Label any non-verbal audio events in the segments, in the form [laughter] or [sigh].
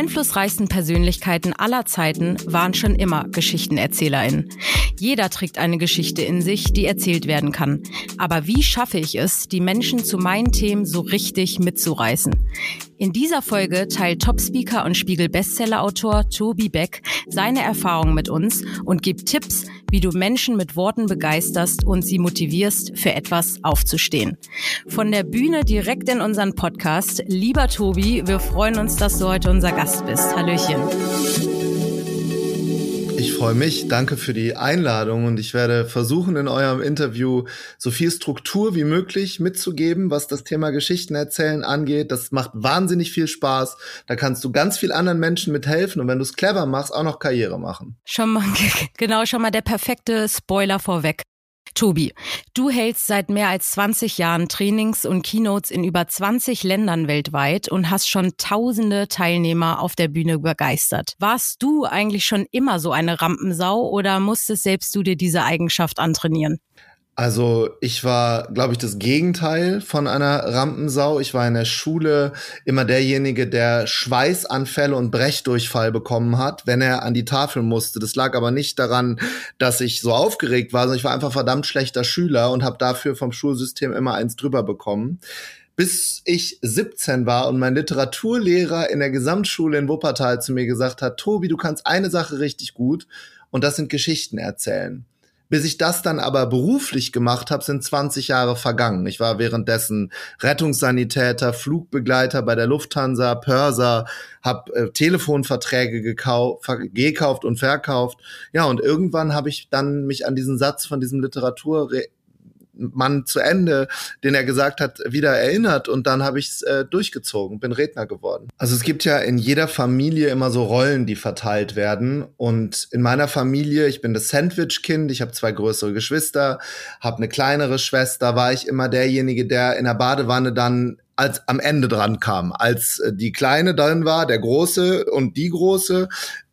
einflussreichsten Persönlichkeiten aller Zeiten waren schon immer GeschichtenerzählerInnen. Jeder trägt eine Geschichte in sich, die erzählt werden kann. Aber wie schaffe ich es, die Menschen zu meinen Themen so richtig mitzureißen? In dieser Folge teilt Top-Speaker und Spiegel-Bestseller-Autor Tobi Beck seine Erfahrungen mit uns und gibt Tipps, wie du Menschen mit Worten begeisterst und sie motivierst, für etwas aufzustehen. Von der Bühne direkt in unseren Podcast. Lieber Tobi, wir freuen uns, dass du heute unser Gast bist. Hallöchen. Ich freue mich. Danke für die Einladung und ich werde versuchen, in eurem Interview so viel Struktur wie möglich mitzugeben, was das Thema Geschichten erzählen angeht. Das macht wahnsinnig viel Spaß. Da kannst du ganz viel anderen Menschen mithelfen und wenn du es clever machst, auch noch Karriere machen. Schon mal, [laughs] genau, schon mal der perfekte Spoiler vorweg. Tobi, du hältst seit mehr als 20 Jahren Trainings und Keynotes in über 20 Ländern weltweit und hast schon tausende Teilnehmer auf der Bühne begeistert. Warst du eigentlich schon immer so eine Rampensau oder musstest selbst du dir diese Eigenschaft antrainieren? Also ich war, glaube ich, das Gegenteil von einer Rampensau. Ich war in der Schule immer derjenige, der Schweißanfälle und Brechdurchfall bekommen hat, wenn er an die Tafel musste. Das lag aber nicht daran, dass ich so aufgeregt war, sondern ich war einfach verdammt schlechter Schüler und habe dafür vom Schulsystem immer eins drüber bekommen bis ich 17 war und mein Literaturlehrer in der Gesamtschule in Wuppertal zu mir gesagt hat, Tobi, du kannst eine Sache richtig gut und das sind Geschichten erzählen. Bis ich das dann aber beruflich gemacht habe, sind 20 Jahre vergangen. Ich war währenddessen Rettungssanitäter, Flugbegleiter bei der Lufthansa, Pörser, habe äh, Telefonverträge gekauft, gekauft und verkauft. Ja, und irgendwann habe ich dann mich an diesen Satz von diesem Literatur Mann zu Ende, den er gesagt hat, wieder erinnert und dann habe ich es äh, durchgezogen, bin Redner geworden. Also es gibt ja in jeder Familie immer so Rollen, die verteilt werden und in meiner Familie, ich bin das Sandwich-Kind, ich habe zwei größere Geschwister, habe eine kleinere Schwester, war ich immer derjenige, der in der Badewanne dann als am Ende dran kam, als äh, die Kleine drin war, der Große und die Große,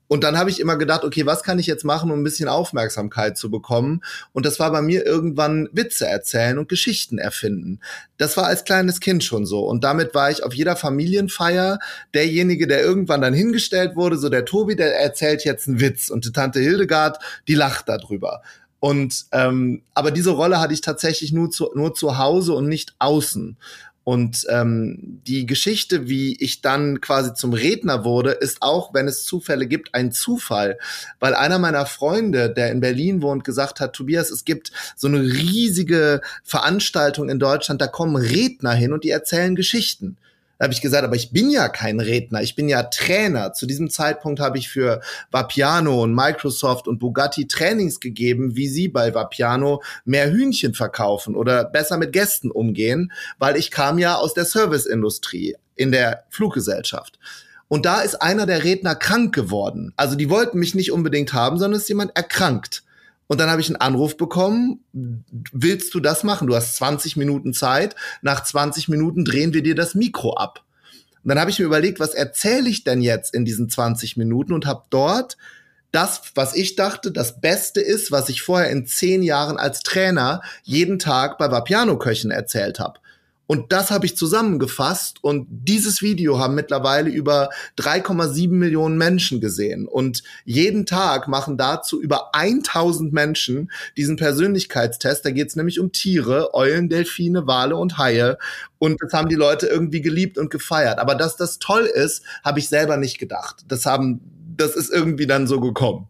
und dann habe ich immer gedacht, okay, was kann ich jetzt machen, um ein bisschen Aufmerksamkeit zu bekommen? Und das war bei mir irgendwann Witze erzählen und Geschichten erfinden. Das war als kleines Kind schon so. Und damit war ich auf jeder Familienfeier derjenige, der irgendwann dann hingestellt wurde, so der Tobi, der erzählt jetzt einen Witz. Und die Tante Hildegard, die lacht darüber. Und ähm, aber diese Rolle hatte ich tatsächlich nur zu, nur zu Hause und nicht außen. Und ähm, die Geschichte, wie ich dann quasi zum Redner wurde, ist auch, wenn es Zufälle gibt, ein Zufall. Weil einer meiner Freunde, der in Berlin wohnt, gesagt hat, Tobias, es gibt so eine riesige Veranstaltung in Deutschland, da kommen Redner hin und die erzählen Geschichten. Da habe ich gesagt, aber ich bin ja kein Redner, ich bin ja Trainer. Zu diesem Zeitpunkt habe ich für Vapiano und Microsoft und Bugatti Trainings gegeben, wie sie bei Vapiano mehr Hühnchen verkaufen oder besser mit Gästen umgehen, weil ich kam ja aus der Serviceindustrie in der Fluggesellschaft. Und da ist einer der Redner krank geworden. Also die wollten mich nicht unbedingt haben, sondern ist jemand erkrankt. Und dann habe ich einen Anruf bekommen, willst du das machen? Du hast 20 Minuten Zeit. Nach 20 Minuten drehen wir dir das Mikro ab. Und dann habe ich mir überlegt, was erzähle ich denn jetzt in diesen 20 Minuten und habe dort das, was ich dachte, das Beste ist, was ich vorher in zehn Jahren als Trainer jeden Tag bei Vapiano-Köchen erzählt habe. Und das habe ich zusammengefasst und dieses Video haben mittlerweile über 3,7 Millionen Menschen gesehen. Und jeden Tag machen dazu über 1000 Menschen diesen Persönlichkeitstest. Da geht es nämlich um Tiere, Eulen, Delfine, Wale und Haie. Und das haben die Leute irgendwie geliebt und gefeiert. Aber dass das toll ist, habe ich selber nicht gedacht. Das haben, das ist irgendwie dann so gekommen.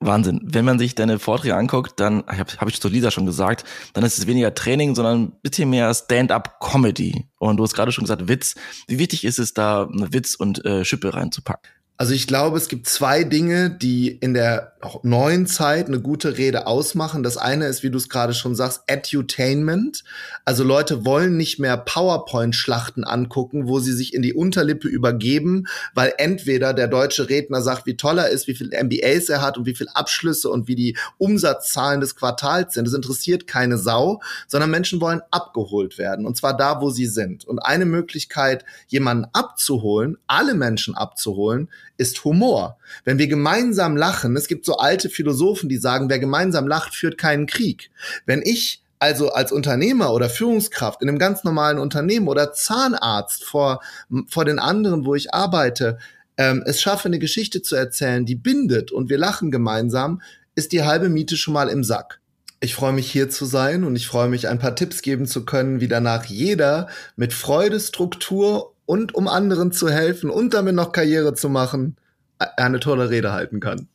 Wahnsinn. Wenn man sich deine Vorträge anguckt, dann, habe hab ich zu Lisa schon gesagt, dann ist es weniger Training, sondern ein bisschen mehr Stand-up-Comedy. Und du hast gerade schon gesagt, Witz. Wie wichtig ist es da, Witz und äh, Schippe reinzupacken? Also ich glaube, es gibt zwei Dinge, die in der neuen Zeit eine gute Rede ausmachen. Das eine ist, wie du es gerade schon sagst, Edutainment. Also Leute wollen nicht mehr PowerPoint-Schlachten angucken, wo sie sich in die Unterlippe übergeben, weil entweder der deutsche Redner sagt, wie toll er ist, wie viele MBAs er hat und wie viele Abschlüsse und wie die Umsatzzahlen des Quartals sind. Das interessiert keine Sau, sondern Menschen wollen abgeholt werden. Und zwar da, wo sie sind. Und eine Möglichkeit, jemanden abzuholen, alle Menschen abzuholen, ist Humor. Wenn wir gemeinsam lachen, es gibt so alte Philosophen, die sagen, wer gemeinsam lacht, führt keinen Krieg. Wenn ich also als Unternehmer oder Führungskraft in einem ganz normalen Unternehmen oder Zahnarzt vor, vor den anderen, wo ich arbeite, ähm, es schaffe, eine Geschichte zu erzählen, die bindet und wir lachen gemeinsam, ist die halbe Miete schon mal im Sack. Ich freue mich hier zu sein und ich freue mich, ein paar Tipps geben zu können, wie danach jeder mit Freude, Struktur und um anderen zu helfen und damit noch Karriere zu machen, eine tolle Rede halten kann.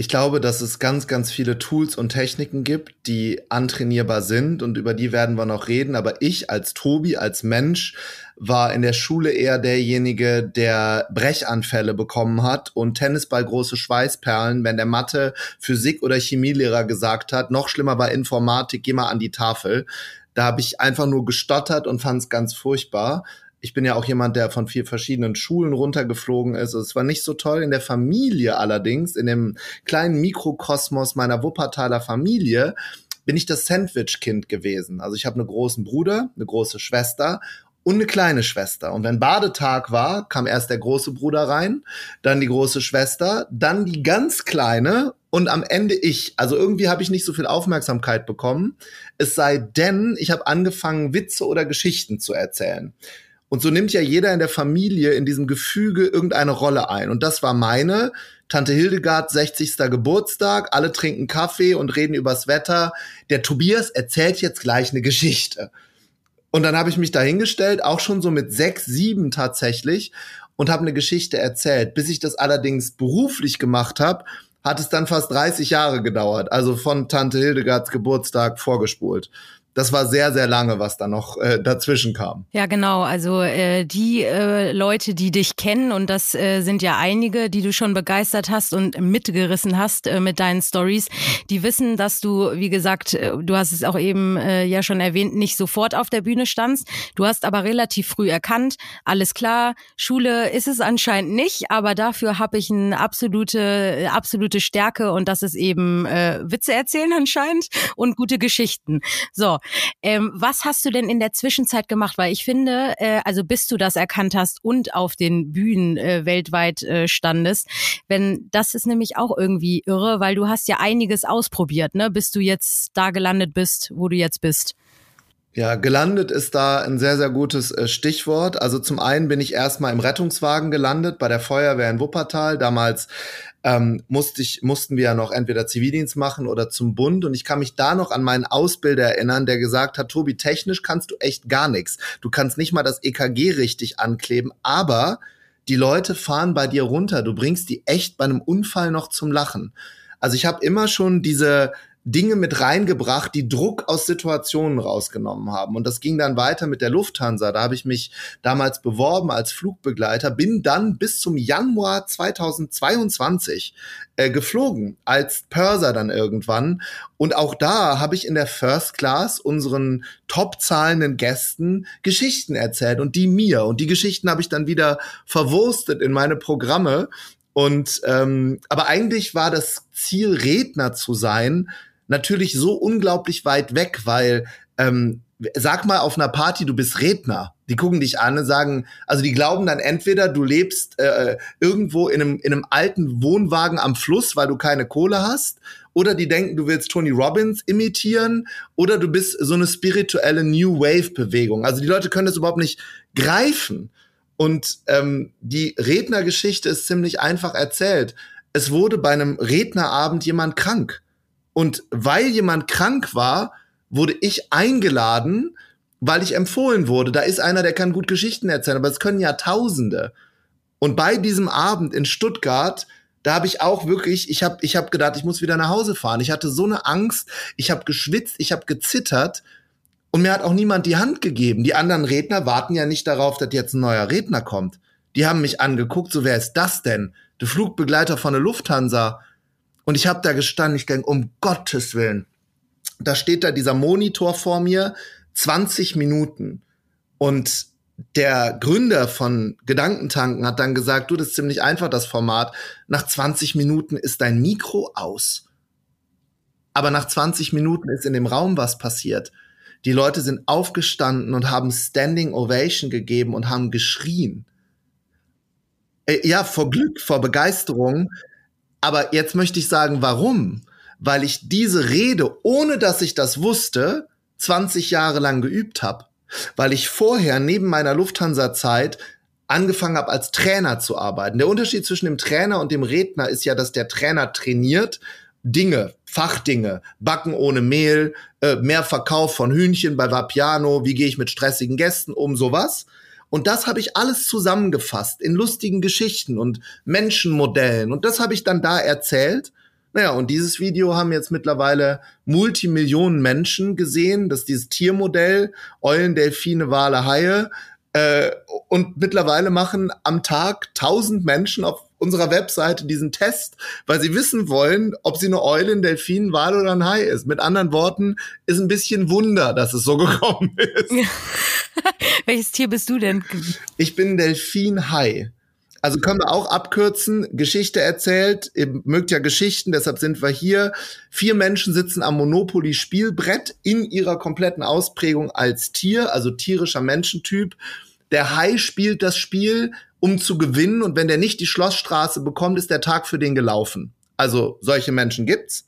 Ich glaube, dass es ganz, ganz viele Tools und Techniken gibt, die antrainierbar sind und über die werden wir noch reden. Aber ich als Tobi, als Mensch, war in der Schule eher derjenige, der Brechanfälle bekommen hat und Tennisball große Schweißperlen, wenn der Mathe, Physik oder Chemielehrer gesagt hat, noch schlimmer bei Informatik, geh mal an die Tafel. Da habe ich einfach nur gestottert und fand es ganz furchtbar ich bin ja auch jemand, der von vier verschiedenen Schulen runtergeflogen ist. Es war nicht so toll in der Familie allerdings, in dem kleinen Mikrokosmos meiner Wuppertaler Familie, bin ich das Sandwich-Kind gewesen. Also ich habe einen großen Bruder, eine große Schwester und eine kleine Schwester. Und wenn Badetag war, kam erst der große Bruder rein, dann die große Schwester, dann die ganz kleine und am Ende ich. Also irgendwie habe ich nicht so viel Aufmerksamkeit bekommen. Es sei denn, ich habe angefangen, Witze oder Geschichten zu erzählen. Und so nimmt ja jeder in der Familie in diesem Gefüge irgendeine Rolle ein. Und das war meine. Tante Hildegard 60. Geburtstag, alle trinken Kaffee und reden übers Wetter. Der Tobias erzählt jetzt gleich eine Geschichte. Und dann habe ich mich dahingestellt, auch schon so mit sechs, sieben tatsächlich, und habe eine Geschichte erzählt. Bis ich das allerdings beruflich gemacht habe, hat es dann fast 30 Jahre gedauert. Also von Tante Hildegards Geburtstag vorgespult das war sehr, sehr lange, was da noch äh, dazwischen kam. Ja, genau. Also äh, die äh, Leute, die dich kennen, und das äh, sind ja einige, die du schon begeistert hast und mitgerissen hast äh, mit deinen Stories, die wissen, dass du, wie gesagt, äh, du hast es auch eben äh, ja schon erwähnt, nicht sofort auf der Bühne standst. Du hast aber relativ früh erkannt, alles klar, Schule ist es anscheinend nicht, aber dafür habe ich eine absolute, absolute Stärke und das ist eben äh, Witze erzählen anscheinend und gute Geschichten. So, ähm, was hast du denn in der Zwischenzeit gemacht? Weil ich finde, äh, also bis du das erkannt hast und auf den Bühnen äh, weltweit äh, standest, wenn das ist nämlich auch irgendwie irre, weil du hast ja einiges ausprobiert, ne, bis du jetzt da gelandet bist, wo du jetzt bist. Ja, gelandet ist da ein sehr, sehr gutes äh, Stichwort. Also zum einen bin ich erstmal im Rettungswagen gelandet bei der Feuerwehr in Wuppertal. Damals ähm, musste ich, mussten wir ja noch entweder Zivildienst machen oder zum Bund. Und ich kann mich da noch an meinen Ausbilder erinnern, der gesagt hat, Tobi, technisch kannst du echt gar nichts. Du kannst nicht mal das EKG richtig ankleben, aber die Leute fahren bei dir runter. Du bringst die echt bei einem Unfall noch zum Lachen. Also ich habe immer schon diese Dinge mit reingebracht, die Druck aus Situationen rausgenommen haben. Und das ging dann weiter mit der Lufthansa. Da habe ich mich damals beworben als Flugbegleiter, bin dann bis zum Januar 2022 äh, geflogen, als Purser dann irgendwann. Und auch da habe ich in der First Class unseren top zahlenden Gästen Geschichten erzählt und die mir. Und die Geschichten habe ich dann wieder verwurstet in meine Programme. Und ähm, aber eigentlich war das Ziel, Redner zu sein, natürlich so unglaublich weit weg, weil ähm, sag mal auf einer Party, du bist Redner. Die gucken dich an und sagen, also die glauben dann entweder, du lebst äh, irgendwo in einem, in einem alten Wohnwagen am Fluss, weil du keine Kohle hast, oder die denken, du willst Tony Robbins imitieren, oder du bist so eine spirituelle New Wave-Bewegung. Also die Leute können das überhaupt nicht greifen. Und ähm, die Rednergeschichte ist ziemlich einfach erzählt. Es wurde bei einem Rednerabend jemand krank. Und weil jemand krank war, wurde ich eingeladen, weil ich empfohlen wurde. Da ist einer, der kann gut Geschichten erzählen, aber es können ja Tausende. Und bei diesem Abend in Stuttgart, da habe ich auch wirklich, ich habe ich hab gedacht, ich muss wieder nach Hause fahren. Ich hatte so eine Angst, ich habe geschwitzt, ich habe gezittert und mir hat auch niemand die Hand gegeben. Die anderen Redner warten ja nicht darauf, dass jetzt ein neuer Redner kommt. Die haben mich angeguckt, so wer ist das denn? Der Flugbegleiter von der Lufthansa. Und ich habe da gestanden, ich denke, um Gottes Willen. Da steht da dieser Monitor vor mir, 20 Minuten. Und der Gründer von Gedankentanken hat dann gesagt, du, das ist ziemlich einfach, das Format. Nach 20 Minuten ist dein Mikro aus. Aber nach 20 Minuten ist in dem Raum was passiert. Die Leute sind aufgestanden und haben Standing Ovation gegeben und haben geschrien. Äh, ja, vor Glück, vor Begeisterung, aber jetzt möchte ich sagen, warum? Weil ich diese Rede, ohne dass ich das wusste, 20 Jahre lang geübt habe. Weil ich vorher neben meiner Lufthansa-Zeit angefangen habe, als Trainer zu arbeiten. Der Unterschied zwischen dem Trainer und dem Redner ist ja, dass der Trainer trainiert Dinge, Fachdinge, Backen ohne Mehl, äh, mehr Verkauf von Hühnchen bei Vapiano, wie gehe ich mit stressigen Gästen um, sowas. Und das habe ich alles zusammengefasst in lustigen Geschichten und Menschenmodellen. Und das habe ich dann da erzählt. Naja, und dieses Video haben jetzt mittlerweile Multimillionen Menschen gesehen, dass dieses Tiermodell, Eulen, Delfine, Wale, Haie, äh, und mittlerweile machen am Tag tausend Menschen auf unserer Webseite diesen Test, weil sie wissen wollen, ob sie eine Eule, ein Delfin, ein Wal oder ein Hai ist. Mit anderen Worten, ist ein bisschen Wunder, dass es so [laughs] gekommen ist. [laughs] Welches Tier bist du denn? Ich bin Delfin-Hai. Also können wir auch abkürzen, Geschichte erzählt, ihr mögt ja Geschichten, deshalb sind wir hier. Vier Menschen sitzen am Monopoly-Spielbrett in ihrer kompletten Ausprägung als Tier, also tierischer Menschentyp. Der Hai spielt das Spiel, um zu gewinnen und wenn der nicht die Schlossstraße bekommt, ist der Tag für den gelaufen. Also solche Menschen gibt's.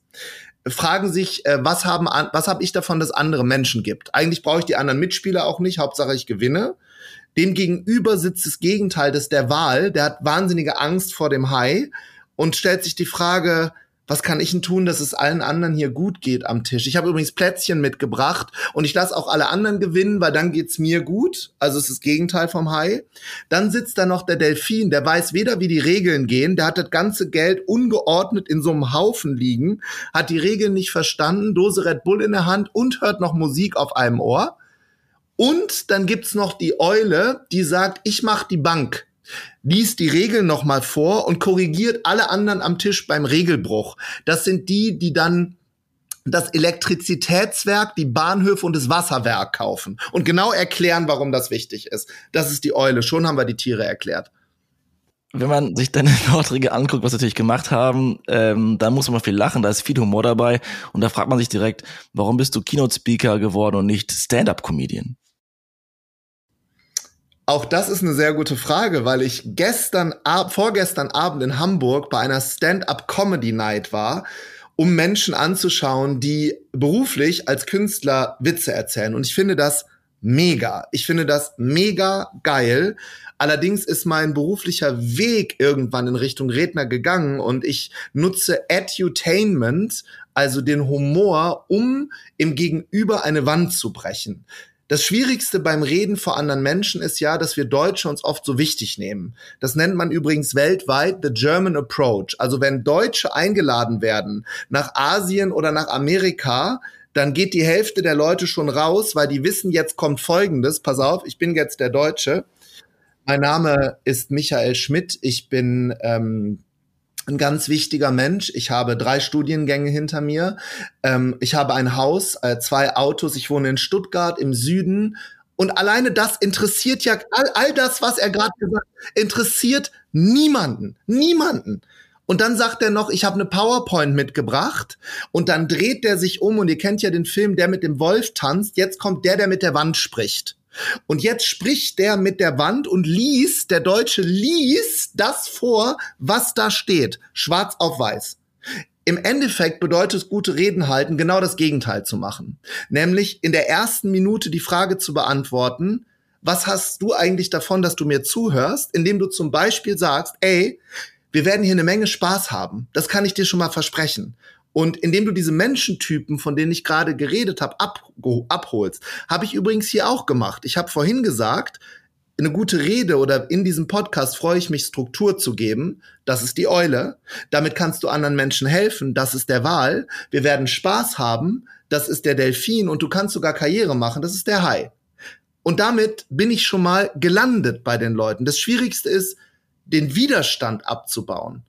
Fragen sich, äh, was haben was habe ich davon, dass andere Menschen gibt? Eigentlich brauche ich die anderen Mitspieler auch nicht, Hauptsache ich gewinne. Demgegenüber sitzt das Gegenteil, das ist der Wal, der hat wahnsinnige Angst vor dem Hai und stellt sich die Frage, was kann ich denn tun, dass es allen anderen hier gut geht am Tisch? Ich habe übrigens Plätzchen mitgebracht und ich lasse auch alle anderen gewinnen, weil dann geht's mir gut. Also es ist das Gegenteil vom Hai. Dann sitzt da noch der Delfin, der weiß weder, wie die Regeln gehen, der hat das ganze Geld ungeordnet in so einem Haufen liegen, hat die Regeln nicht verstanden, Dose Red Bull in der Hand und hört noch Musik auf einem Ohr. Und dann gibt's noch die Eule, die sagt, ich mach die Bank liest die Regeln noch mal vor und korrigiert alle anderen am Tisch beim Regelbruch. Das sind die, die dann das Elektrizitätswerk, die Bahnhöfe und das Wasserwerk kaufen und genau erklären, warum das wichtig ist. Das ist die Eule. Schon haben wir die Tiere erklärt. Wenn man sich deine Vorträge anguckt, was wir natürlich gemacht haben, ähm, da muss man viel lachen, da ist viel Humor dabei und da fragt man sich direkt, warum bist du Keynote-Speaker geworden und nicht Stand-up-Comedian? Auch das ist eine sehr gute Frage, weil ich gestern, vorgestern Abend in Hamburg bei einer Stand-up-Comedy-Night war, um Menschen anzuschauen, die beruflich als Künstler Witze erzählen. Und ich finde das mega. Ich finde das mega geil. Allerdings ist mein beruflicher Weg irgendwann in Richtung Redner gegangen und ich nutze Edutainment, also den Humor, um im Gegenüber eine Wand zu brechen. Das Schwierigste beim Reden vor anderen Menschen ist ja, dass wir Deutsche uns oft so wichtig nehmen. Das nennt man übrigens weltweit the German Approach. Also wenn Deutsche eingeladen werden nach Asien oder nach Amerika, dann geht die Hälfte der Leute schon raus, weil die wissen, jetzt kommt Folgendes. Pass auf, ich bin jetzt der Deutsche. Mein Name ist Michael Schmidt. Ich bin ähm, ein ganz wichtiger Mensch. Ich habe drei Studiengänge hinter mir. Ähm, ich habe ein Haus, äh, zwei Autos. Ich wohne in Stuttgart im Süden. Und alleine das interessiert ja, all, all das, was er gerade gesagt hat, interessiert niemanden. Niemanden. Und dann sagt er noch, ich habe eine PowerPoint mitgebracht. Und dann dreht der sich um und ihr kennt ja den Film, der mit dem Wolf tanzt. Jetzt kommt der, der mit der Wand spricht. Und jetzt spricht der mit der Wand und liest, der Deutsche liest das vor, was da steht. Schwarz auf weiß. Im Endeffekt bedeutet gute Reden halten, genau das Gegenteil zu machen. Nämlich in der ersten Minute die Frage zu beantworten, was hast du eigentlich davon, dass du mir zuhörst, indem du zum Beispiel sagst, ey, wir werden hier eine Menge Spaß haben. Das kann ich dir schon mal versprechen. Und indem du diese Menschentypen, von denen ich gerade geredet habe, ab, abholst, habe ich übrigens hier auch gemacht. Ich habe vorhin gesagt, eine gute Rede oder in diesem Podcast freue ich mich, Struktur zu geben. Das ist die Eule. Damit kannst du anderen Menschen helfen. Das ist der Wal. Wir werden Spaß haben. Das ist der Delfin. Und du kannst sogar Karriere machen. Das ist der Hai. Und damit bin ich schon mal gelandet bei den Leuten. Das Schwierigste ist, den Widerstand abzubauen.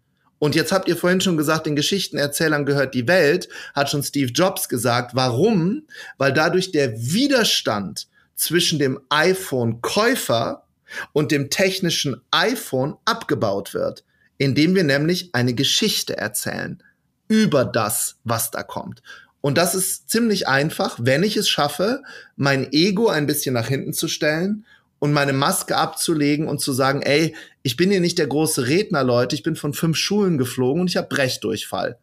Und jetzt habt ihr vorhin schon gesagt, den Geschichtenerzählern gehört die Welt, hat schon Steve Jobs gesagt. Warum? Weil dadurch der Widerstand zwischen dem iPhone-Käufer und dem technischen iPhone abgebaut wird, indem wir nämlich eine Geschichte erzählen über das, was da kommt. Und das ist ziemlich einfach, wenn ich es schaffe, mein Ego ein bisschen nach hinten zu stellen und meine Maske abzulegen und zu sagen, ey, ich bin hier nicht der große Redner, Leute, ich bin von fünf Schulen geflogen und ich habe Brechdurchfall.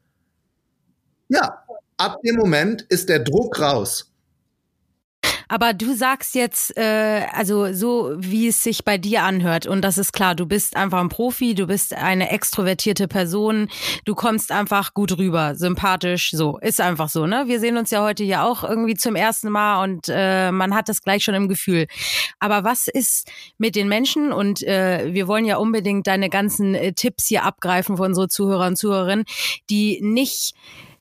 Ja, ab dem Moment ist der Druck raus. Aber du sagst jetzt, äh, also so wie es sich bei dir anhört, und das ist klar, du bist einfach ein Profi, du bist eine extrovertierte Person, du kommst einfach gut rüber, sympathisch, so, ist einfach so, ne? Wir sehen uns ja heute ja auch irgendwie zum ersten Mal und äh, man hat das gleich schon im Gefühl. Aber was ist mit den Menschen? Und äh, wir wollen ja unbedingt deine ganzen äh, Tipps hier abgreifen von unsere Zuhörer und Zuhörerinnen, die nicht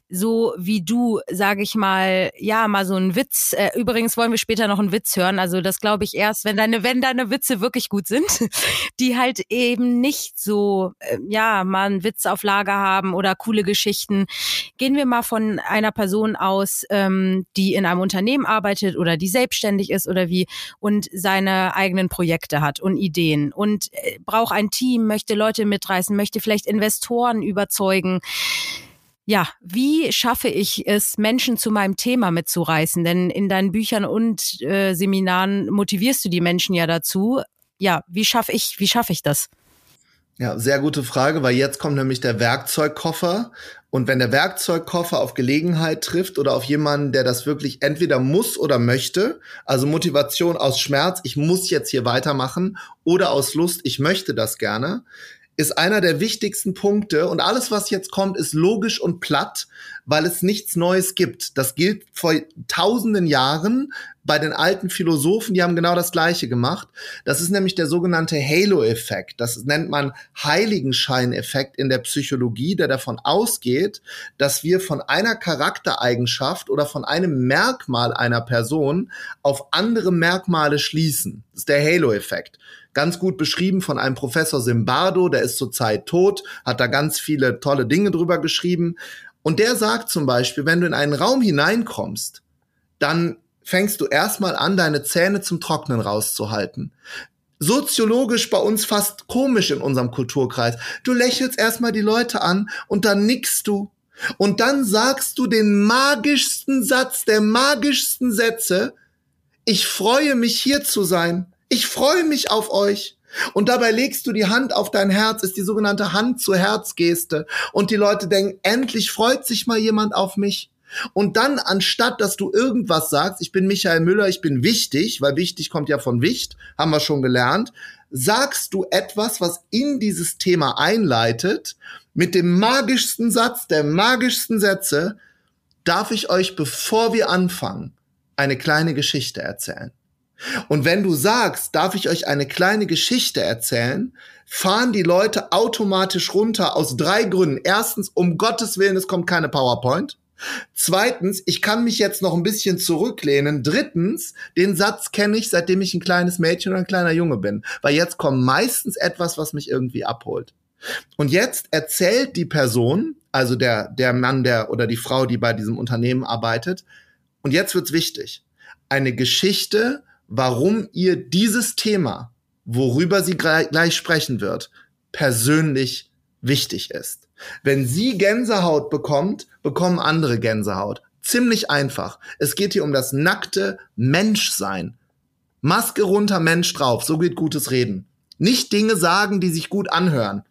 so wie du, sage ich mal, ja, mal so ein Witz. Äh, übrigens wollen wir später noch einen Witz hören. Also das glaube ich erst, wenn deine, wenn deine Witze wirklich gut sind, [laughs] die halt eben nicht so, äh, ja, mal einen Witz auf Lager haben oder coole Geschichten. Gehen wir mal von einer Person aus, ähm, die in einem Unternehmen arbeitet oder die selbstständig ist oder wie und seine eigenen Projekte hat und Ideen und äh, braucht ein Team, möchte Leute mitreißen, möchte vielleicht Investoren überzeugen ja, wie schaffe ich es, Menschen zu meinem Thema mitzureißen? Denn in deinen Büchern und äh, Seminaren motivierst du die Menschen ja dazu. Ja, wie schaffe ich, wie schaffe ich das? Ja, sehr gute Frage, weil jetzt kommt nämlich der Werkzeugkoffer. Und wenn der Werkzeugkoffer auf Gelegenheit trifft oder auf jemanden, der das wirklich entweder muss oder möchte, also Motivation aus Schmerz, ich muss jetzt hier weitermachen, oder aus Lust, ich möchte das gerne, ist einer der wichtigsten Punkte und alles, was jetzt kommt, ist logisch und platt, weil es nichts Neues gibt. Das gilt vor tausenden Jahren bei den alten Philosophen, die haben genau das Gleiche gemacht. Das ist nämlich der sogenannte Halo-Effekt. Das nennt man Heiligenschein-Effekt in der Psychologie, der davon ausgeht, dass wir von einer Charaktereigenschaft oder von einem Merkmal einer Person auf andere Merkmale schließen. Das ist der Halo-Effekt ganz gut beschrieben von einem Professor Simbardo, der ist zurzeit tot, hat da ganz viele tolle Dinge drüber geschrieben. Und der sagt zum Beispiel, wenn du in einen Raum hineinkommst, dann fängst du erstmal an, deine Zähne zum Trocknen rauszuhalten. Soziologisch bei uns fast komisch in unserem Kulturkreis. Du lächelst erstmal die Leute an und dann nickst du. Und dann sagst du den magischsten Satz der magischsten Sätze. Ich freue mich hier zu sein. Ich freue mich auf euch. Und dabei legst du die Hand auf dein Herz, ist die sogenannte Hand zu Herzgeste. Und die Leute denken, endlich freut sich mal jemand auf mich. Und dann, anstatt dass du irgendwas sagst, ich bin Michael Müller, ich bin wichtig, weil wichtig kommt ja von Wicht, haben wir schon gelernt, sagst du etwas, was in dieses Thema einleitet, mit dem magischsten Satz, der magischsten Sätze, darf ich euch, bevor wir anfangen, eine kleine Geschichte erzählen. Und wenn du sagst, darf ich euch eine kleine Geschichte erzählen, fahren die Leute automatisch runter aus drei Gründen. Erstens, um Gottes Willen, es kommt keine PowerPoint. Zweitens, ich kann mich jetzt noch ein bisschen zurücklehnen. Drittens, den Satz kenne ich, seitdem ich ein kleines Mädchen oder ein kleiner Junge bin. Weil jetzt kommt meistens etwas, was mich irgendwie abholt. Und jetzt erzählt die Person, also der, der Mann, der oder die Frau, die bei diesem Unternehmen arbeitet, und jetzt wird's wichtig. Eine Geschichte, warum ihr dieses Thema, worüber sie gleich sprechen wird, persönlich wichtig ist. Wenn sie Gänsehaut bekommt, bekommen andere Gänsehaut. Ziemlich einfach. Es geht hier um das nackte Menschsein. Maske runter, Mensch drauf. So geht gutes Reden. Nicht Dinge sagen, die sich gut anhören.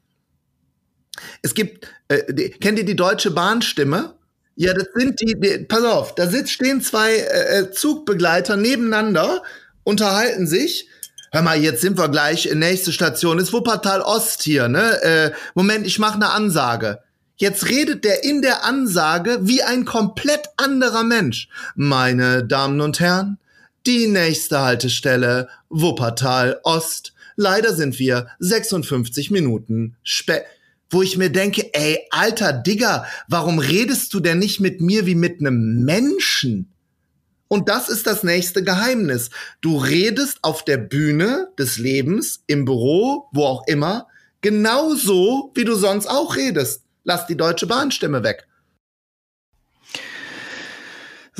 Es gibt, äh, die, kennt ihr die deutsche Bahnstimme? Ja, das sind die, die pass auf, da sitzt, stehen zwei äh, äh Zugbegleiter nebeneinander unterhalten sich. Hör mal, jetzt sind wir gleich. Nächste Station ist Wuppertal Ost hier, ne? Äh, Moment, ich mache eine Ansage. Jetzt redet der in der Ansage wie ein komplett anderer Mensch. Meine Damen und Herren, die nächste Haltestelle Wuppertal Ost. Leider sind wir 56 Minuten spät. Wo ich mir denke, ey, alter Digger, warum redest du denn nicht mit mir wie mit einem Menschen? Und das ist das nächste Geheimnis. Du redest auf der Bühne des Lebens, im Büro, wo auch immer, genauso, wie du sonst auch redest. Lass die Deutsche Bahnstimme weg.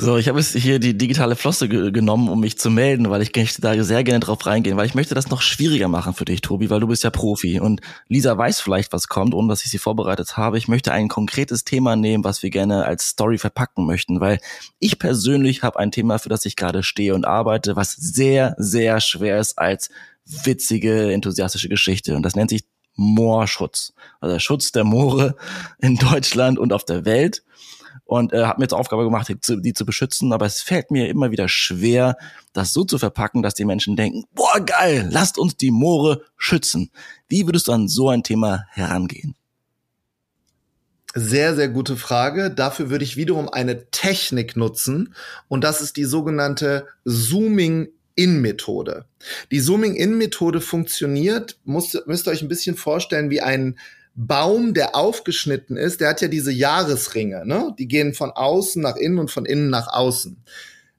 So, ich habe jetzt hier die digitale Flosse ge genommen, um mich zu melden, weil ich da sehr gerne drauf reingehen, weil ich möchte das noch schwieriger machen für dich, Tobi, weil du bist ja Profi und Lisa weiß vielleicht, was kommt, ohne dass ich sie vorbereitet habe. Ich möchte ein konkretes Thema nehmen, was wir gerne als Story verpacken möchten, weil ich persönlich habe ein Thema, für das ich gerade stehe und arbeite, was sehr, sehr schwer ist als witzige, enthusiastische Geschichte und das nennt sich Moorschutz, also der Schutz der Moore in Deutschland und auf der Welt. Und äh, habe mir jetzt Aufgabe gemacht, die zu, die zu beschützen. Aber es fällt mir immer wieder schwer, das so zu verpacken, dass die Menschen denken, boah, geil, lasst uns die Moore schützen. Wie würdest du an so ein Thema herangehen? Sehr, sehr gute Frage. Dafür würde ich wiederum eine Technik nutzen und das ist die sogenannte Zooming-In-Methode. Die Zooming-In-Methode funktioniert, müsst, müsst ihr euch ein bisschen vorstellen wie ein Baum, der aufgeschnitten ist. Der hat ja diese Jahresringe, ne? Die gehen von außen nach innen und von innen nach außen.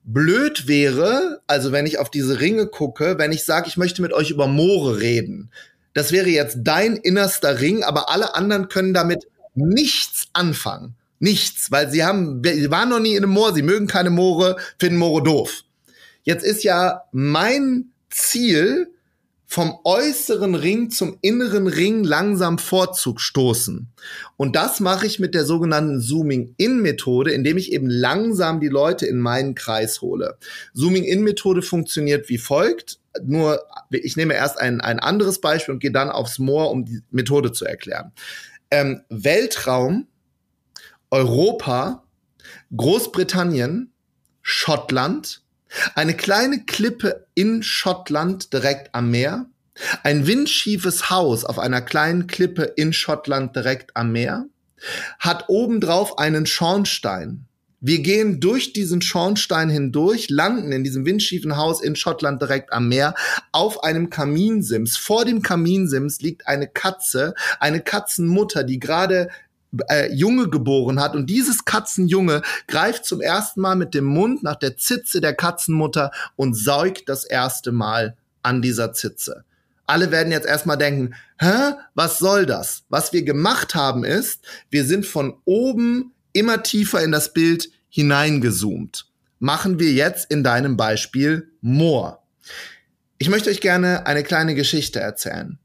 Blöd wäre, also wenn ich auf diese Ringe gucke, wenn ich sage, ich möchte mit euch über Moore reden. Das wäre jetzt dein innerster Ring, aber alle anderen können damit nichts anfangen. Nichts, weil sie haben, sie waren noch nie in einem Moor, sie mögen keine Moore, finden Moore doof. Jetzt ist ja mein Ziel, vom äußeren Ring zum inneren Ring langsam Vorzug stoßen. Und das mache ich mit der sogenannten Zooming-In-Methode, indem ich eben langsam die Leute in meinen Kreis hole. Zooming-In-Methode funktioniert wie folgt. Nur, ich nehme erst ein, ein anderes Beispiel und gehe dann aufs Moor, um die Methode zu erklären ähm, Weltraum, Europa, Großbritannien, Schottland, eine kleine Klippe in Schottland direkt am Meer, ein windschiefes Haus auf einer kleinen Klippe in Schottland direkt am Meer, hat obendrauf einen Schornstein. Wir gehen durch diesen Schornstein hindurch, landen in diesem windschiefen Haus in Schottland direkt am Meer auf einem Kaminsims. Vor dem Kaminsims liegt eine Katze, eine Katzenmutter, die gerade äh, Junge geboren hat und dieses Katzenjunge greift zum ersten Mal mit dem Mund nach der Zitze der Katzenmutter und säugt das erste Mal an dieser Zitze. Alle werden jetzt erstmal denken, hä, was soll das? Was wir gemacht haben ist, wir sind von oben immer tiefer in das Bild hineingezoomt. Machen wir jetzt in deinem Beispiel Moor. Ich möchte euch gerne eine kleine Geschichte erzählen.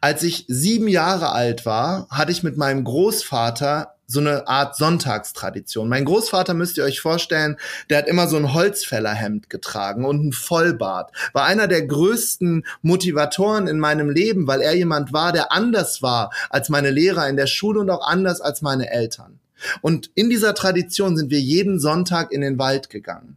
Als ich sieben Jahre alt war, hatte ich mit meinem Großvater so eine Art Sonntagstradition. Mein Großvater müsst ihr euch vorstellen, der hat immer so ein Holzfällerhemd getragen und ein Vollbart. War einer der größten Motivatoren in meinem Leben, weil er jemand war, der anders war als meine Lehrer in der Schule und auch anders als meine Eltern. Und in dieser Tradition sind wir jeden Sonntag in den Wald gegangen.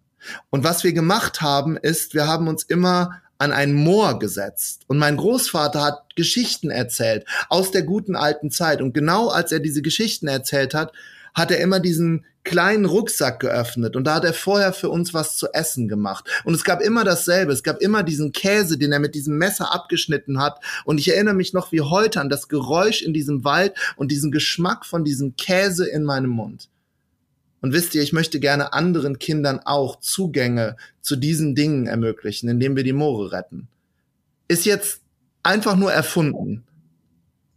Und was wir gemacht haben, ist, wir haben uns immer an ein Moor gesetzt. Und mein Großvater hat Geschichten erzählt aus der guten alten Zeit. Und genau als er diese Geschichten erzählt hat, hat er immer diesen kleinen Rucksack geöffnet und da hat er vorher für uns was zu essen gemacht. Und es gab immer dasselbe. Es gab immer diesen Käse, den er mit diesem Messer abgeschnitten hat. Und ich erinnere mich noch wie heute an das Geräusch in diesem Wald und diesen Geschmack von diesem Käse in meinem Mund. Und wisst ihr, ich möchte gerne anderen Kindern auch Zugänge zu diesen Dingen ermöglichen, indem wir die Moore retten. Ist jetzt einfach nur erfunden.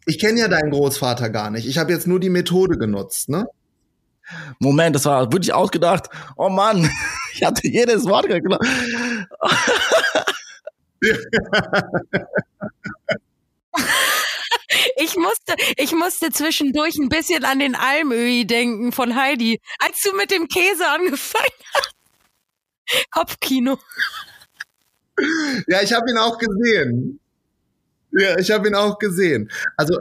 Ich kenne ja deinen Großvater gar nicht. Ich habe jetzt nur die Methode genutzt, ne? Moment, das war wirklich ausgedacht. Oh Mann, [laughs] ich hatte jedes Wort geglaubt. [laughs] Ich musste, ich musste zwischendurch ein bisschen an den Almöhi denken von Heidi, als du mit dem Käse angefangen hast. Kopfkino. Ja, ich habe ihn auch gesehen. Ja, ich habe ihn auch gesehen. Also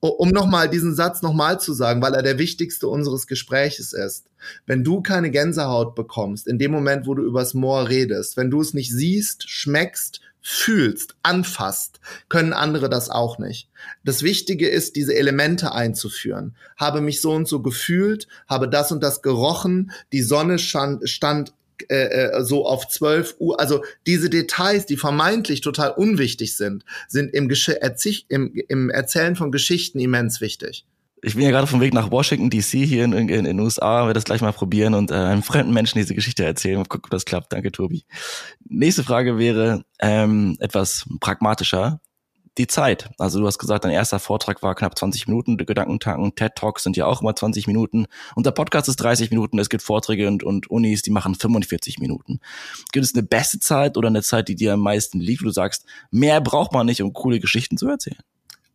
um nochmal diesen Satz nochmal zu sagen, weil er der wichtigste unseres Gespräches ist. Wenn du keine Gänsehaut bekommst, in dem Moment, wo du übers Moor redest, wenn du es nicht siehst, schmeckst, fühlst, anfasst, können andere das auch nicht. Das Wichtige ist, diese Elemente einzuführen. Habe mich so und so gefühlt, habe das und das gerochen, die Sonne stand, stand äh, äh, so auf 12 Uhr. Also diese Details, die vermeintlich total unwichtig sind, sind im, Gesch im, im Erzählen von Geschichten immens wichtig. Ich bin ja gerade vom Weg nach Washington DC hier in, in, den USA, werde das gleich mal probieren und äh, einem fremden Menschen diese Geschichte erzählen. Mal gucken, ob das klappt. Danke, Tobi. Nächste Frage wäre ähm, etwas pragmatischer die Zeit. Also du hast gesagt, dein erster Vortrag war knapp 20 Minuten, Gedankentanken, TED Talks sind ja auch immer 20 Minuten. Unser Podcast ist 30 Minuten, es gibt Vorträge und, und Unis, die machen 45 Minuten. Gibt es eine beste Zeit oder eine Zeit, die dir am meisten liegt, wo du sagst, mehr braucht man nicht, um coole Geschichten zu erzählen?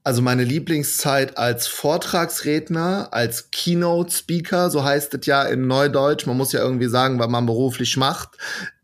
Also meine Lieblingszeit als Vortragsredner, als Keynote Speaker, so heißt es ja in Neudeutsch. Man muss ja irgendwie sagen, was man beruflich macht.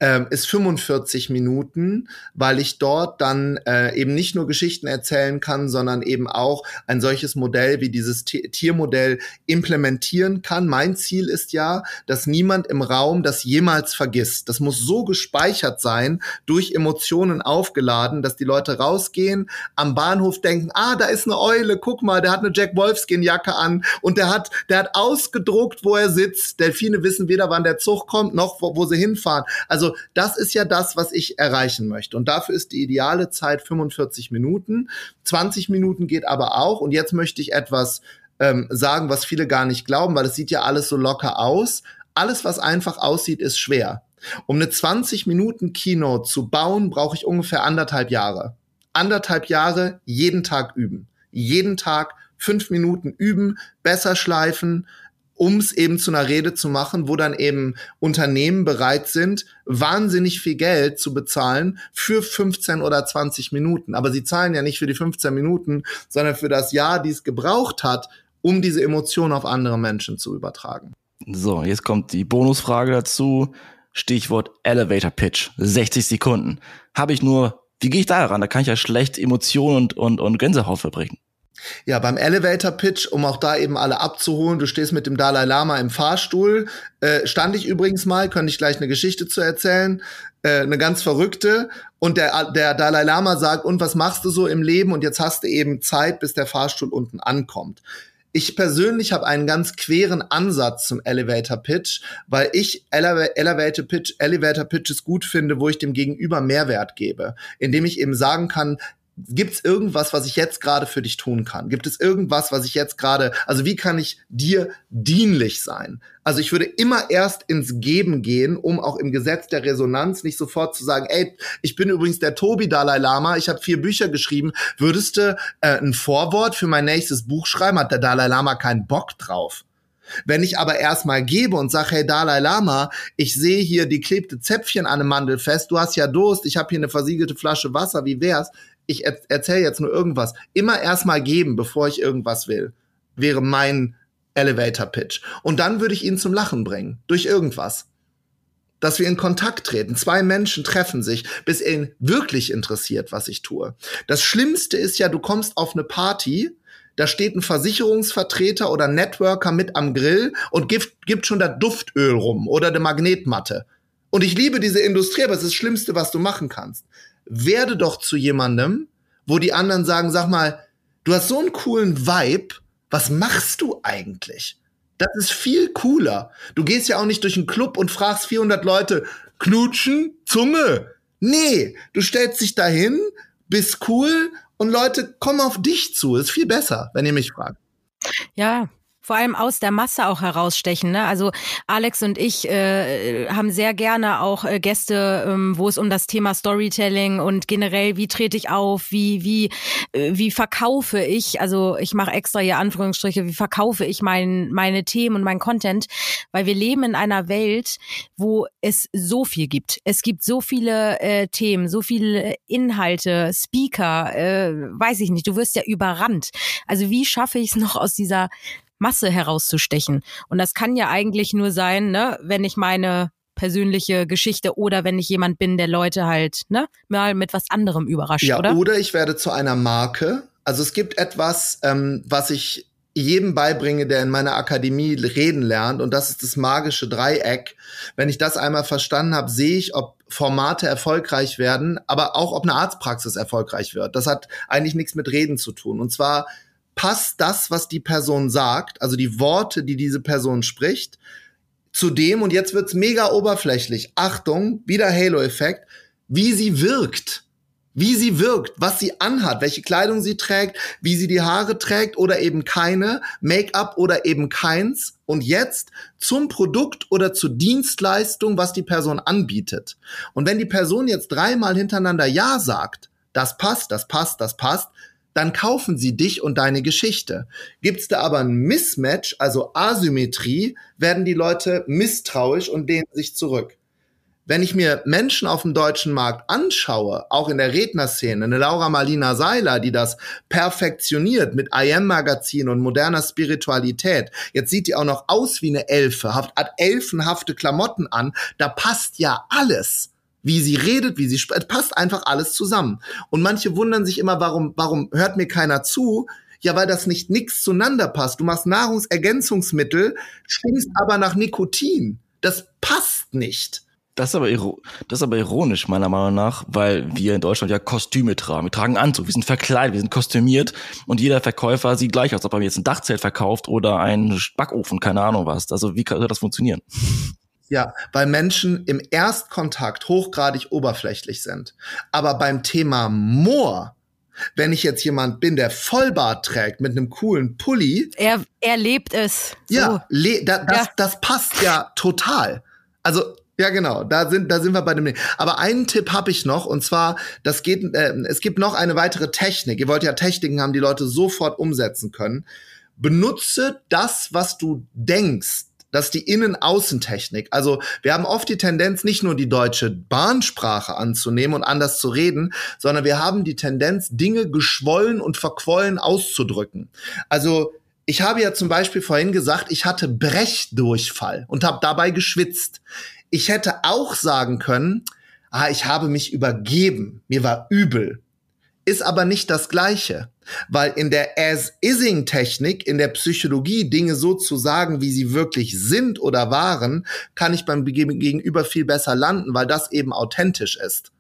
Ähm, ist 45 Minuten, weil ich dort dann äh, eben nicht nur Geschichten erzählen kann, sondern eben auch ein solches Modell wie dieses T Tiermodell implementieren kann. Mein Ziel ist ja, dass niemand im Raum das jemals vergisst. Das muss so gespeichert sein, durch Emotionen aufgeladen, dass die Leute rausgehen, am Bahnhof denken, ah, da ist eine Eule, guck mal, der hat eine Jack Wolfskin Jacke an und der hat, der hat ausgedruckt, wo er sitzt. Delfine wissen weder, wann der Zug kommt, noch wo, wo sie hinfahren. Also das ist ja das, was ich erreichen möchte. Und dafür ist die ideale Zeit 45 Minuten. 20 Minuten geht aber auch. Und jetzt möchte ich etwas ähm, sagen, was viele gar nicht glauben, weil es sieht ja alles so locker aus. Alles, was einfach aussieht, ist schwer. Um eine 20 Minuten Keynote zu bauen, brauche ich ungefähr anderthalb Jahre. Anderthalb Jahre jeden Tag üben. Jeden Tag fünf Minuten üben, besser schleifen, um es eben zu einer Rede zu machen, wo dann eben Unternehmen bereit sind, wahnsinnig viel Geld zu bezahlen für 15 oder 20 Minuten. Aber sie zahlen ja nicht für die 15 Minuten, sondern für das Jahr, die es gebraucht hat, um diese Emotionen auf andere Menschen zu übertragen. So, jetzt kommt die Bonusfrage dazu. Stichwort Elevator Pitch. 60 Sekunden. Habe ich nur, wie gehe ich da heran? Da kann ich ja schlecht Emotionen und, und, und Gänsehaut verbringen. Ja, beim Elevator Pitch, um auch da eben alle abzuholen, du stehst mit dem Dalai Lama im Fahrstuhl. Äh, stand ich übrigens mal, könnte ich gleich eine Geschichte zu erzählen, äh, eine ganz verrückte. Und der, der Dalai Lama sagt, und was machst du so im Leben? Und jetzt hast du eben Zeit, bis der Fahrstuhl unten ankommt. Ich persönlich habe einen ganz queren Ansatz zum Elevator Pitch, weil ich Ele Elevator Pitch, Elevator Pitches gut finde, wo ich dem Gegenüber Mehrwert gebe, indem ich eben sagen kann, Gibt es irgendwas, was ich jetzt gerade für dich tun kann? Gibt es irgendwas, was ich jetzt gerade, also wie kann ich dir dienlich sein? Also ich würde immer erst ins Geben gehen, um auch im Gesetz der Resonanz nicht sofort zu sagen, ey, ich bin übrigens der Tobi Dalai Lama, ich habe vier Bücher geschrieben, würdest du äh, ein Vorwort für mein nächstes Buch schreiben? Hat der Dalai Lama keinen Bock drauf? Wenn ich aber erstmal gebe und sage, hey Dalai Lama, ich sehe hier die klebte Zäpfchen an einem Mandel fest, du hast ja Durst, ich habe hier eine versiegelte Flasche Wasser, wie wär's? Ich er erzähle jetzt nur irgendwas. Immer erstmal geben, bevor ich irgendwas will, wäre mein Elevator Pitch. Und dann würde ich ihn zum Lachen bringen. Durch irgendwas. Dass wir in Kontakt treten. Zwei Menschen treffen sich, bis er ihn wirklich interessiert, was ich tue. Das Schlimmste ist ja, du kommst auf eine Party, da steht ein Versicherungsvertreter oder Networker mit am Grill und gibt, gibt schon da Duftöl rum oder eine Magnetmatte. Und ich liebe diese Industrie, aber es ist das Schlimmste, was du machen kannst werde doch zu jemandem, wo die anderen sagen, sag mal, du hast so einen coolen Vibe, was machst du eigentlich? Das ist viel cooler. Du gehst ja auch nicht durch einen Club und fragst 400 Leute, knutschen, Zunge. Nee, du stellst dich dahin, bist cool und Leute kommen auf dich zu. Ist viel besser, wenn ihr mich fragt. Ja, vor allem aus der Masse auch herausstechen. Ne? Also Alex und ich äh, haben sehr gerne auch äh, Gäste, ähm, wo es um das Thema Storytelling und generell, wie trete ich auf, wie wie äh, wie verkaufe ich, also ich mache extra hier Anführungsstriche, wie verkaufe ich mein, meine Themen und mein Content, weil wir leben in einer Welt, wo es so viel gibt. Es gibt so viele äh, Themen, so viele Inhalte, Speaker, äh, weiß ich nicht, du wirst ja überrannt. Also wie schaffe ich es noch aus dieser Masse herauszustechen. Und das kann ja eigentlich nur sein, ne, wenn ich meine persönliche Geschichte oder wenn ich jemand bin, der Leute halt, ne, mal mit was anderem überrascht, ja, oder? Oder ich werde zu einer Marke. Also es gibt etwas, ähm, was ich jedem beibringe, der in meiner Akademie reden lernt, und das ist das magische Dreieck. Wenn ich das einmal verstanden habe, sehe ich, ob Formate erfolgreich werden, aber auch ob eine Arztpraxis erfolgreich wird. Das hat eigentlich nichts mit Reden zu tun. Und zwar passt das, was die Person sagt, also die Worte, die diese Person spricht, zu dem, und jetzt wird's mega oberflächlich, Achtung, wieder Halo-Effekt, wie sie wirkt. Wie sie wirkt, was sie anhat, welche Kleidung sie trägt, wie sie die Haare trägt oder eben keine, Make-up oder eben keins. Und jetzt zum Produkt oder zur Dienstleistung, was die Person anbietet. Und wenn die Person jetzt dreimal hintereinander Ja sagt, das passt, das passt, das passt, dann kaufen sie dich und deine Geschichte. Gibt's da aber ein Mismatch, also Asymmetrie, werden die Leute misstrauisch und lehnen sich zurück. Wenn ich mir Menschen auf dem deutschen Markt anschaue, auch in der Rednerszene, eine Laura Marlina Seiler, die das perfektioniert mit IM Magazin und moderner Spiritualität. Jetzt sieht die auch noch aus wie eine Elfe, hat elfenhafte Klamotten an. Da passt ja alles. Wie sie redet, wie sie spricht, passt einfach alles zusammen. Und manche wundern sich immer, warum, warum hört mir keiner zu? Ja, weil das nicht nix zueinander passt. Du machst Nahrungsergänzungsmittel, stinkst aber nach Nikotin. Das passt nicht. Das ist, aber das ist aber ironisch, meiner Meinung nach, weil wir in Deutschland ja Kostüme tragen. Wir tragen Anzug, wir sind verkleidet, wir sind kostümiert und jeder Verkäufer sieht gleich aus, ob er mir jetzt ein Dachzelt verkauft oder einen Backofen, keine Ahnung was. Also wie soll das funktionieren? Ja, weil Menschen im Erstkontakt hochgradig oberflächlich sind. Aber beim Thema Moor, wenn ich jetzt jemand bin, der Vollbart trägt mit einem coolen Pulli. Er, er lebt es. So. Ja, da, das, ja, das passt ja total. Also ja, genau. Da sind, da sind wir bei dem. Aber einen Tipp habe ich noch, und zwar, das geht, äh, es gibt noch eine weitere Technik. Ihr wollt ja Techniken haben, die Leute sofort umsetzen können. Benutze das, was du denkst. Das ist die Innen-Außen-Technik. Also wir haben oft die Tendenz, nicht nur die deutsche Bahnsprache anzunehmen und anders zu reden, sondern wir haben die Tendenz, Dinge geschwollen und verquollen auszudrücken. Also ich habe ja zum Beispiel vorhin gesagt, ich hatte Brechdurchfall und habe dabei geschwitzt. Ich hätte auch sagen können, ah, ich habe mich übergeben, mir war übel. Ist aber nicht das Gleiche. Weil in der As-Ising-Technik, in der Psychologie, Dinge so zu sagen, wie sie wirklich sind oder waren, kann ich beim Gegenüber viel besser landen, weil das eben authentisch ist.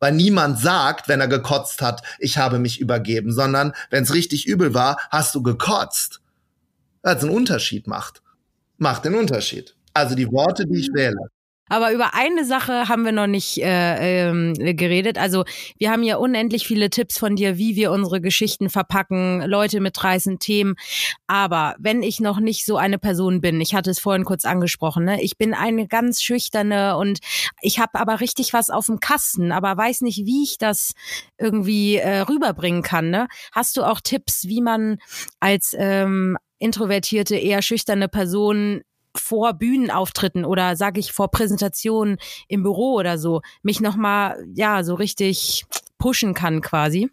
Weil niemand sagt, wenn er gekotzt hat, ich habe mich übergeben, sondern wenn es richtig übel war, hast du gekotzt. Das einen Unterschied macht. Macht den Unterschied. Also die Worte, die ich wähle. Aber über eine Sache haben wir noch nicht äh, ähm, geredet. Also wir haben ja unendlich viele Tipps von dir, wie wir unsere Geschichten verpacken, Leute mit reißenden Themen. Aber wenn ich noch nicht so eine Person bin, ich hatte es vorhin kurz angesprochen, ne? ich bin eine ganz schüchterne und ich habe aber richtig was auf dem Kasten, aber weiß nicht, wie ich das irgendwie äh, rüberbringen kann. Ne? Hast du auch Tipps, wie man als ähm, introvertierte, eher schüchterne Person vor Bühnenauftritten oder sage ich vor Präsentationen im Büro oder so mich noch mal ja so richtig pushen kann quasi.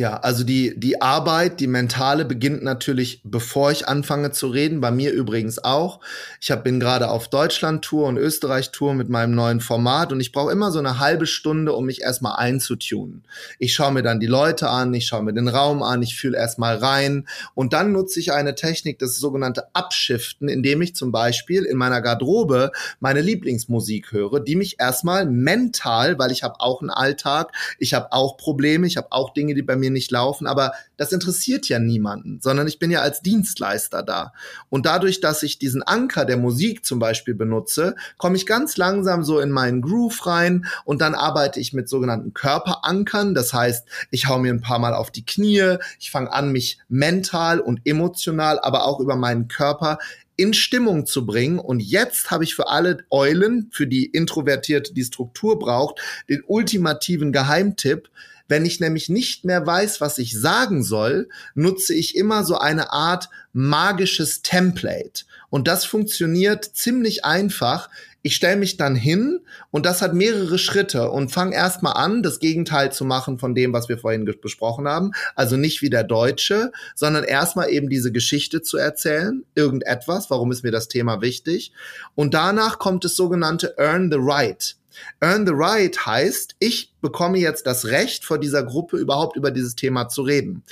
Ja, also die, die Arbeit, die mentale beginnt natürlich, bevor ich anfange zu reden. Bei mir übrigens auch. Ich hab, bin gerade auf Deutschland-Tour und Österreich-Tour mit meinem neuen Format und ich brauche immer so eine halbe Stunde, um mich erstmal einzutunen. Ich schaue mir dann die Leute an, ich schaue mir den Raum an, ich fühle erstmal rein und dann nutze ich eine Technik, das sogenannte Abschiften, indem ich zum Beispiel in meiner Garderobe meine Lieblingsmusik höre, die mich erstmal mental, weil ich habe auch einen Alltag, ich habe auch Probleme, ich habe auch Dinge, die bei mir nicht laufen, aber das interessiert ja niemanden, sondern ich bin ja als Dienstleister da. Und dadurch, dass ich diesen Anker der Musik zum Beispiel benutze, komme ich ganz langsam so in meinen Groove rein und dann arbeite ich mit sogenannten Körperankern. Das heißt, ich hau mir ein paar Mal auf die Knie, ich fange an, mich mental und emotional, aber auch über meinen Körper in Stimmung zu bringen. Und jetzt habe ich für alle Eulen, für die Introvertierte, die Struktur braucht, den ultimativen Geheimtipp. Wenn ich nämlich nicht mehr weiß, was ich sagen soll, nutze ich immer so eine Art magisches Template. Und das funktioniert ziemlich einfach. Ich stelle mich dann hin und das hat mehrere Schritte und fange erstmal an, das Gegenteil zu machen von dem, was wir vorhin besprochen haben. Also nicht wie der Deutsche, sondern erstmal eben diese Geschichte zu erzählen, irgendetwas, warum ist mir das Thema wichtig. Und danach kommt das sogenannte Earn the Right. Earn the Right heißt, ich bekomme jetzt das Recht, vor dieser Gruppe überhaupt über dieses Thema zu reden.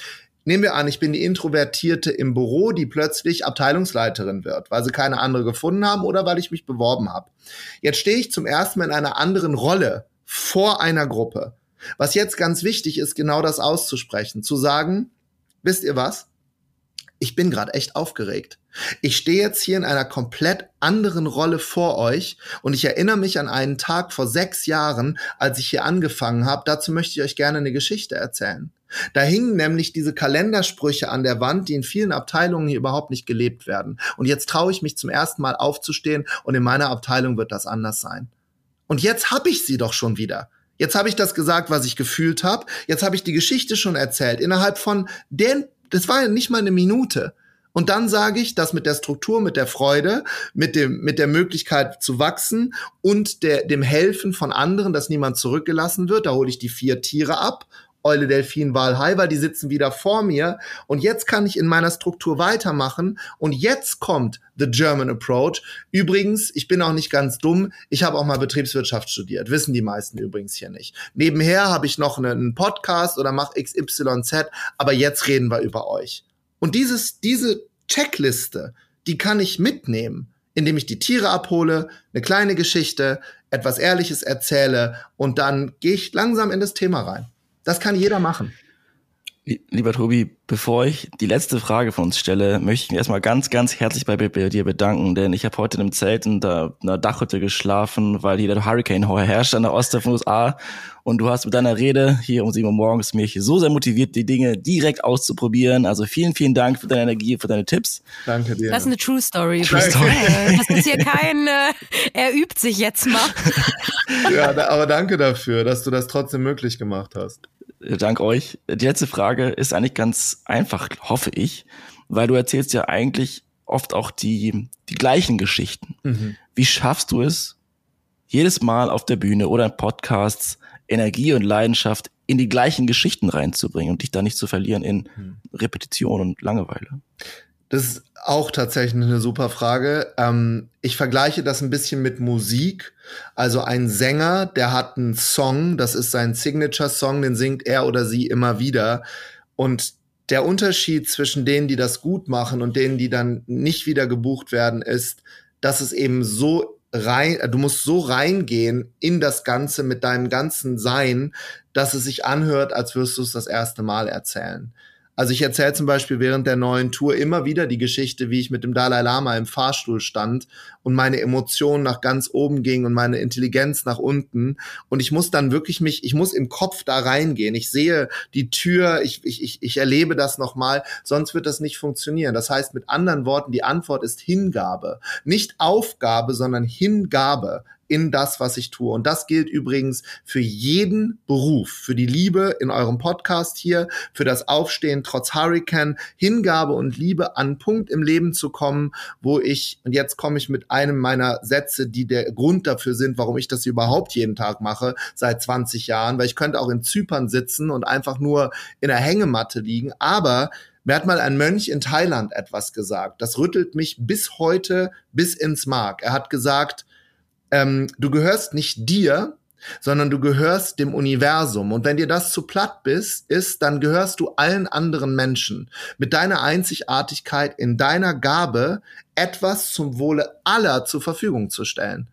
Nehmen wir an, ich bin die Introvertierte im Büro, die plötzlich Abteilungsleiterin wird, weil sie keine andere gefunden haben oder weil ich mich beworben habe. Jetzt stehe ich zum ersten Mal in einer anderen Rolle vor einer Gruppe. Was jetzt ganz wichtig ist, genau das auszusprechen, zu sagen, wisst ihr was? Ich bin gerade echt aufgeregt. Ich stehe jetzt hier in einer komplett anderen Rolle vor euch und ich erinnere mich an einen Tag vor sechs Jahren, als ich hier angefangen habe. Dazu möchte ich euch gerne eine Geschichte erzählen. Da hingen nämlich diese Kalendersprüche an der Wand, die in vielen Abteilungen hier überhaupt nicht gelebt werden. Und jetzt traue ich mich zum ersten Mal aufzustehen und in meiner Abteilung wird das anders sein. Und jetzt habe ich sie doch schon wieder. Jetzt habe ich das gesagt, was ich gefühlt habe. Jetzt habe ich die Geschichte schon erzählt. Innerhalb von den, das war ja nicht mal eine Minute. Und dann sage ich, dass mit der Struktur, mit der Freude, mit dem, mit der Möglichkeit zu wachsen und der, dem Helfen von anderen, dass niemand zurückgelassen wird, da hole ich die vier Tiere ab Eule Delfin Wal Hai, die sitzen wieder vor mir und jetzt kann ich in meiner Struktur weitermachen und jetzt kommt The German Approach. Übrigens, ich bin auch nicht ganz dumm, ich habe auch mal Betriebswirtschaft studiert, wissen die meisten übrigens hier nicht. Nebenher habe ich noch einen Podcast oder mache XYZ, aber jetzt reden wir über euch. Und dieses, diese Checkliste, die kann ich mitnehmen, indem ich die Tiere abhole, eine kleine Geschichte, etwas Ehrliches erzähle und dann gehe ich langsam in das Thema rein. Das kann jeder machen. Lieber Tobi, bevor ich die letzte Frage von uns stelle, möchte ich mich erstmal ganz, ganz herzlich bei, bei dir bedanken, denn ich habe heute in einem Zelt in der, in der Dachhütte geschlafen, weil hier der Hurricane herrscht an der Oste von USA und du hast mit deiner Rede hier um sieben Uhr morgens mich so sehr motiviert, die Dinge direkt auszuprobieren. Also vielen, vielen Dank für deine Energie, für deine Tipps. Danke dir. Das ist eine True Story. True Story. Das ist hier kein, äh, er übt sich jetzt mal. ja, aber danke dafür, dass du das trotzdem möglich gemacht hast. Dank euch. Die letzte Frage ist eigentlich ganz einfach, hoffe ich, weil du erzählst ja eigentlich oft auch die, die gleichen Geschichten. Mhm. Wie schaffst du es, jedes Mal auf der Bühne oder in Podcasts Energie und Leidenschaft in die gleichen Geschichten reinzubringen und dich da nicht zu verlieren in mhm. Repetition und Langeweile? Das ist auch tatsächlich eine super Frage. Ähm, ich vergleiche das ein bisschen mit Musik. Also ein Sänger, der hat einen Song, das ist sein Signature-Song, den singt er oder sie immer wieder. Und der Unterschied zwischen denen, die das gut machen und denen, die dann nicht wieder gebucht werden, ist, dass es eben so rein, du musst so reingehen in das Ganze mit deinem ganzen Sein, dass es sich anhört, als würdest du es das erste Mal erzählen. Also ich erzähle zum Beispiel während der neuen Tour immer wieder die Geschichte, wie ich mit dem Dalai Lama im Fahrstuhl stand und meine Emotionen nach ganz oben gingen und meine Intelligenz nach unten. Und ich muss dann wirklich mich, ich muss im Kopf da reingehen. Ich sehe die Tür, ich, ich, ich, ich erlebe das nochmal, sonst wird das nicht funktionieren. Das heißt mit anderen Worten, die Antwort ist Hingabe. Nicht Aufgabe, sondern Hingabe in das, was ich tue. Und das gilt übrigens für jeden Beruf, für die Liebe in eurem Podcast hier, für das Aufstehen trotz Hurricane, Hingabe und Liebe an einen Punkt im Leben zu kommen, wo ich, und jetzt komme ich mit einem meiner Sätze, die der Grund dafür sind, warum ich das überhaupt jeden Tag mache, seit 20 Jahren, weil ich könnte auch in Zypern sitzen und einfach nur in der Hängematte liegen, aber mir hat mal ein Mönch in Thailand etwas gesagt. Das rüttelt mich bis heute bis ins Mark. Er hat gesagt, ähm, du gehörst nicht dir, sondern du gehörst dem Universum. Und wenn dir das zu platt bist, ist, dann gehörst du allen anderen Menschen mit deiner Einzigartigkeit in deiner Gabe etwas zum Wohle aller zur Verfügung zu stellen.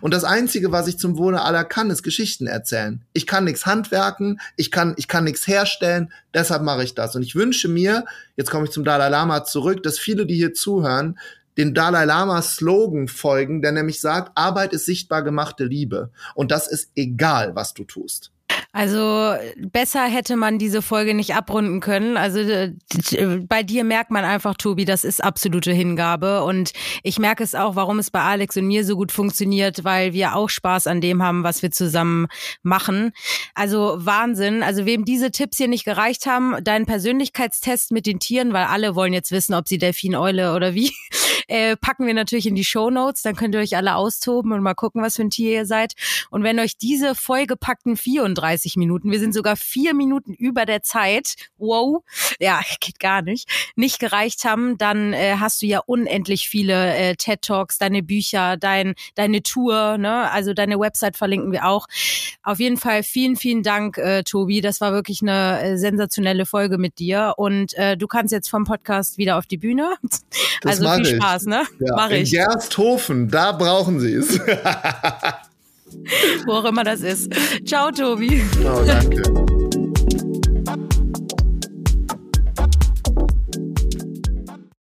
Und das einzige, was ich zum Wohle aller kann, ist Geschichten erzählen. Ich kann nichts handwerken, ich kann ich kann nichts herstellen, deshalb mache ich das und ich wünsche mir, jetzt komme ich zum Dalai Lama zurück, dass viele, die hier zuhören, den Dalai Lama Slogan folgen, der nämlich sagt, Arbeit ist sichtbar gemachte Liebe. Und das ist egal, was du tust. Also besser hätte man diese Folge nicht abrunden können. Also bei dir merkt man einfach, Tobi, das ist absolute Hingabe. Und ich merke es auch, warum es bei Alex und mir so gut funktioniert, weil wir auch Spaß an dem haben, was wir zusammen machen. Also Wahnsinn. Also wem diese Tipps hier nicht gereicht haben, dein Persönlichkeitstest mit den Tieren, weil alle wollen jetzt wissen, ob sie Delfineule oder wie, äh, packen wir natürlich in die Show Notes. Dann könnt ihr euch alle austoben und mal gucken, was für ein Tier ihr seid. Und wenn euch diese vollgepackten 34 30 Minuten. Wir sind sogar vier Minuten über der Zeit. Wow. Ja, [laughs] geht gar nicht. Nicht gereicht haben, dann äh, hast du ja unendlich viele äh, TED Talks, deine Bücher, dein, deine Tour, ne? Also deine Website verlinken wir auch. Auf jeden Fall vielen, vielen Dank, äh, Tobi. Das war wirklich eine äh, sensationelle Folge mit dir. Und äh, du kannst jetzt vom Podcast wieder auf die Bühne. Das also viel Spaß, ne? Ja, Mach ich. In Gersthofen, da brauchen sie es. [laughs] Wo auch immer das ist. Ciao, Tobi. Ciao, danke.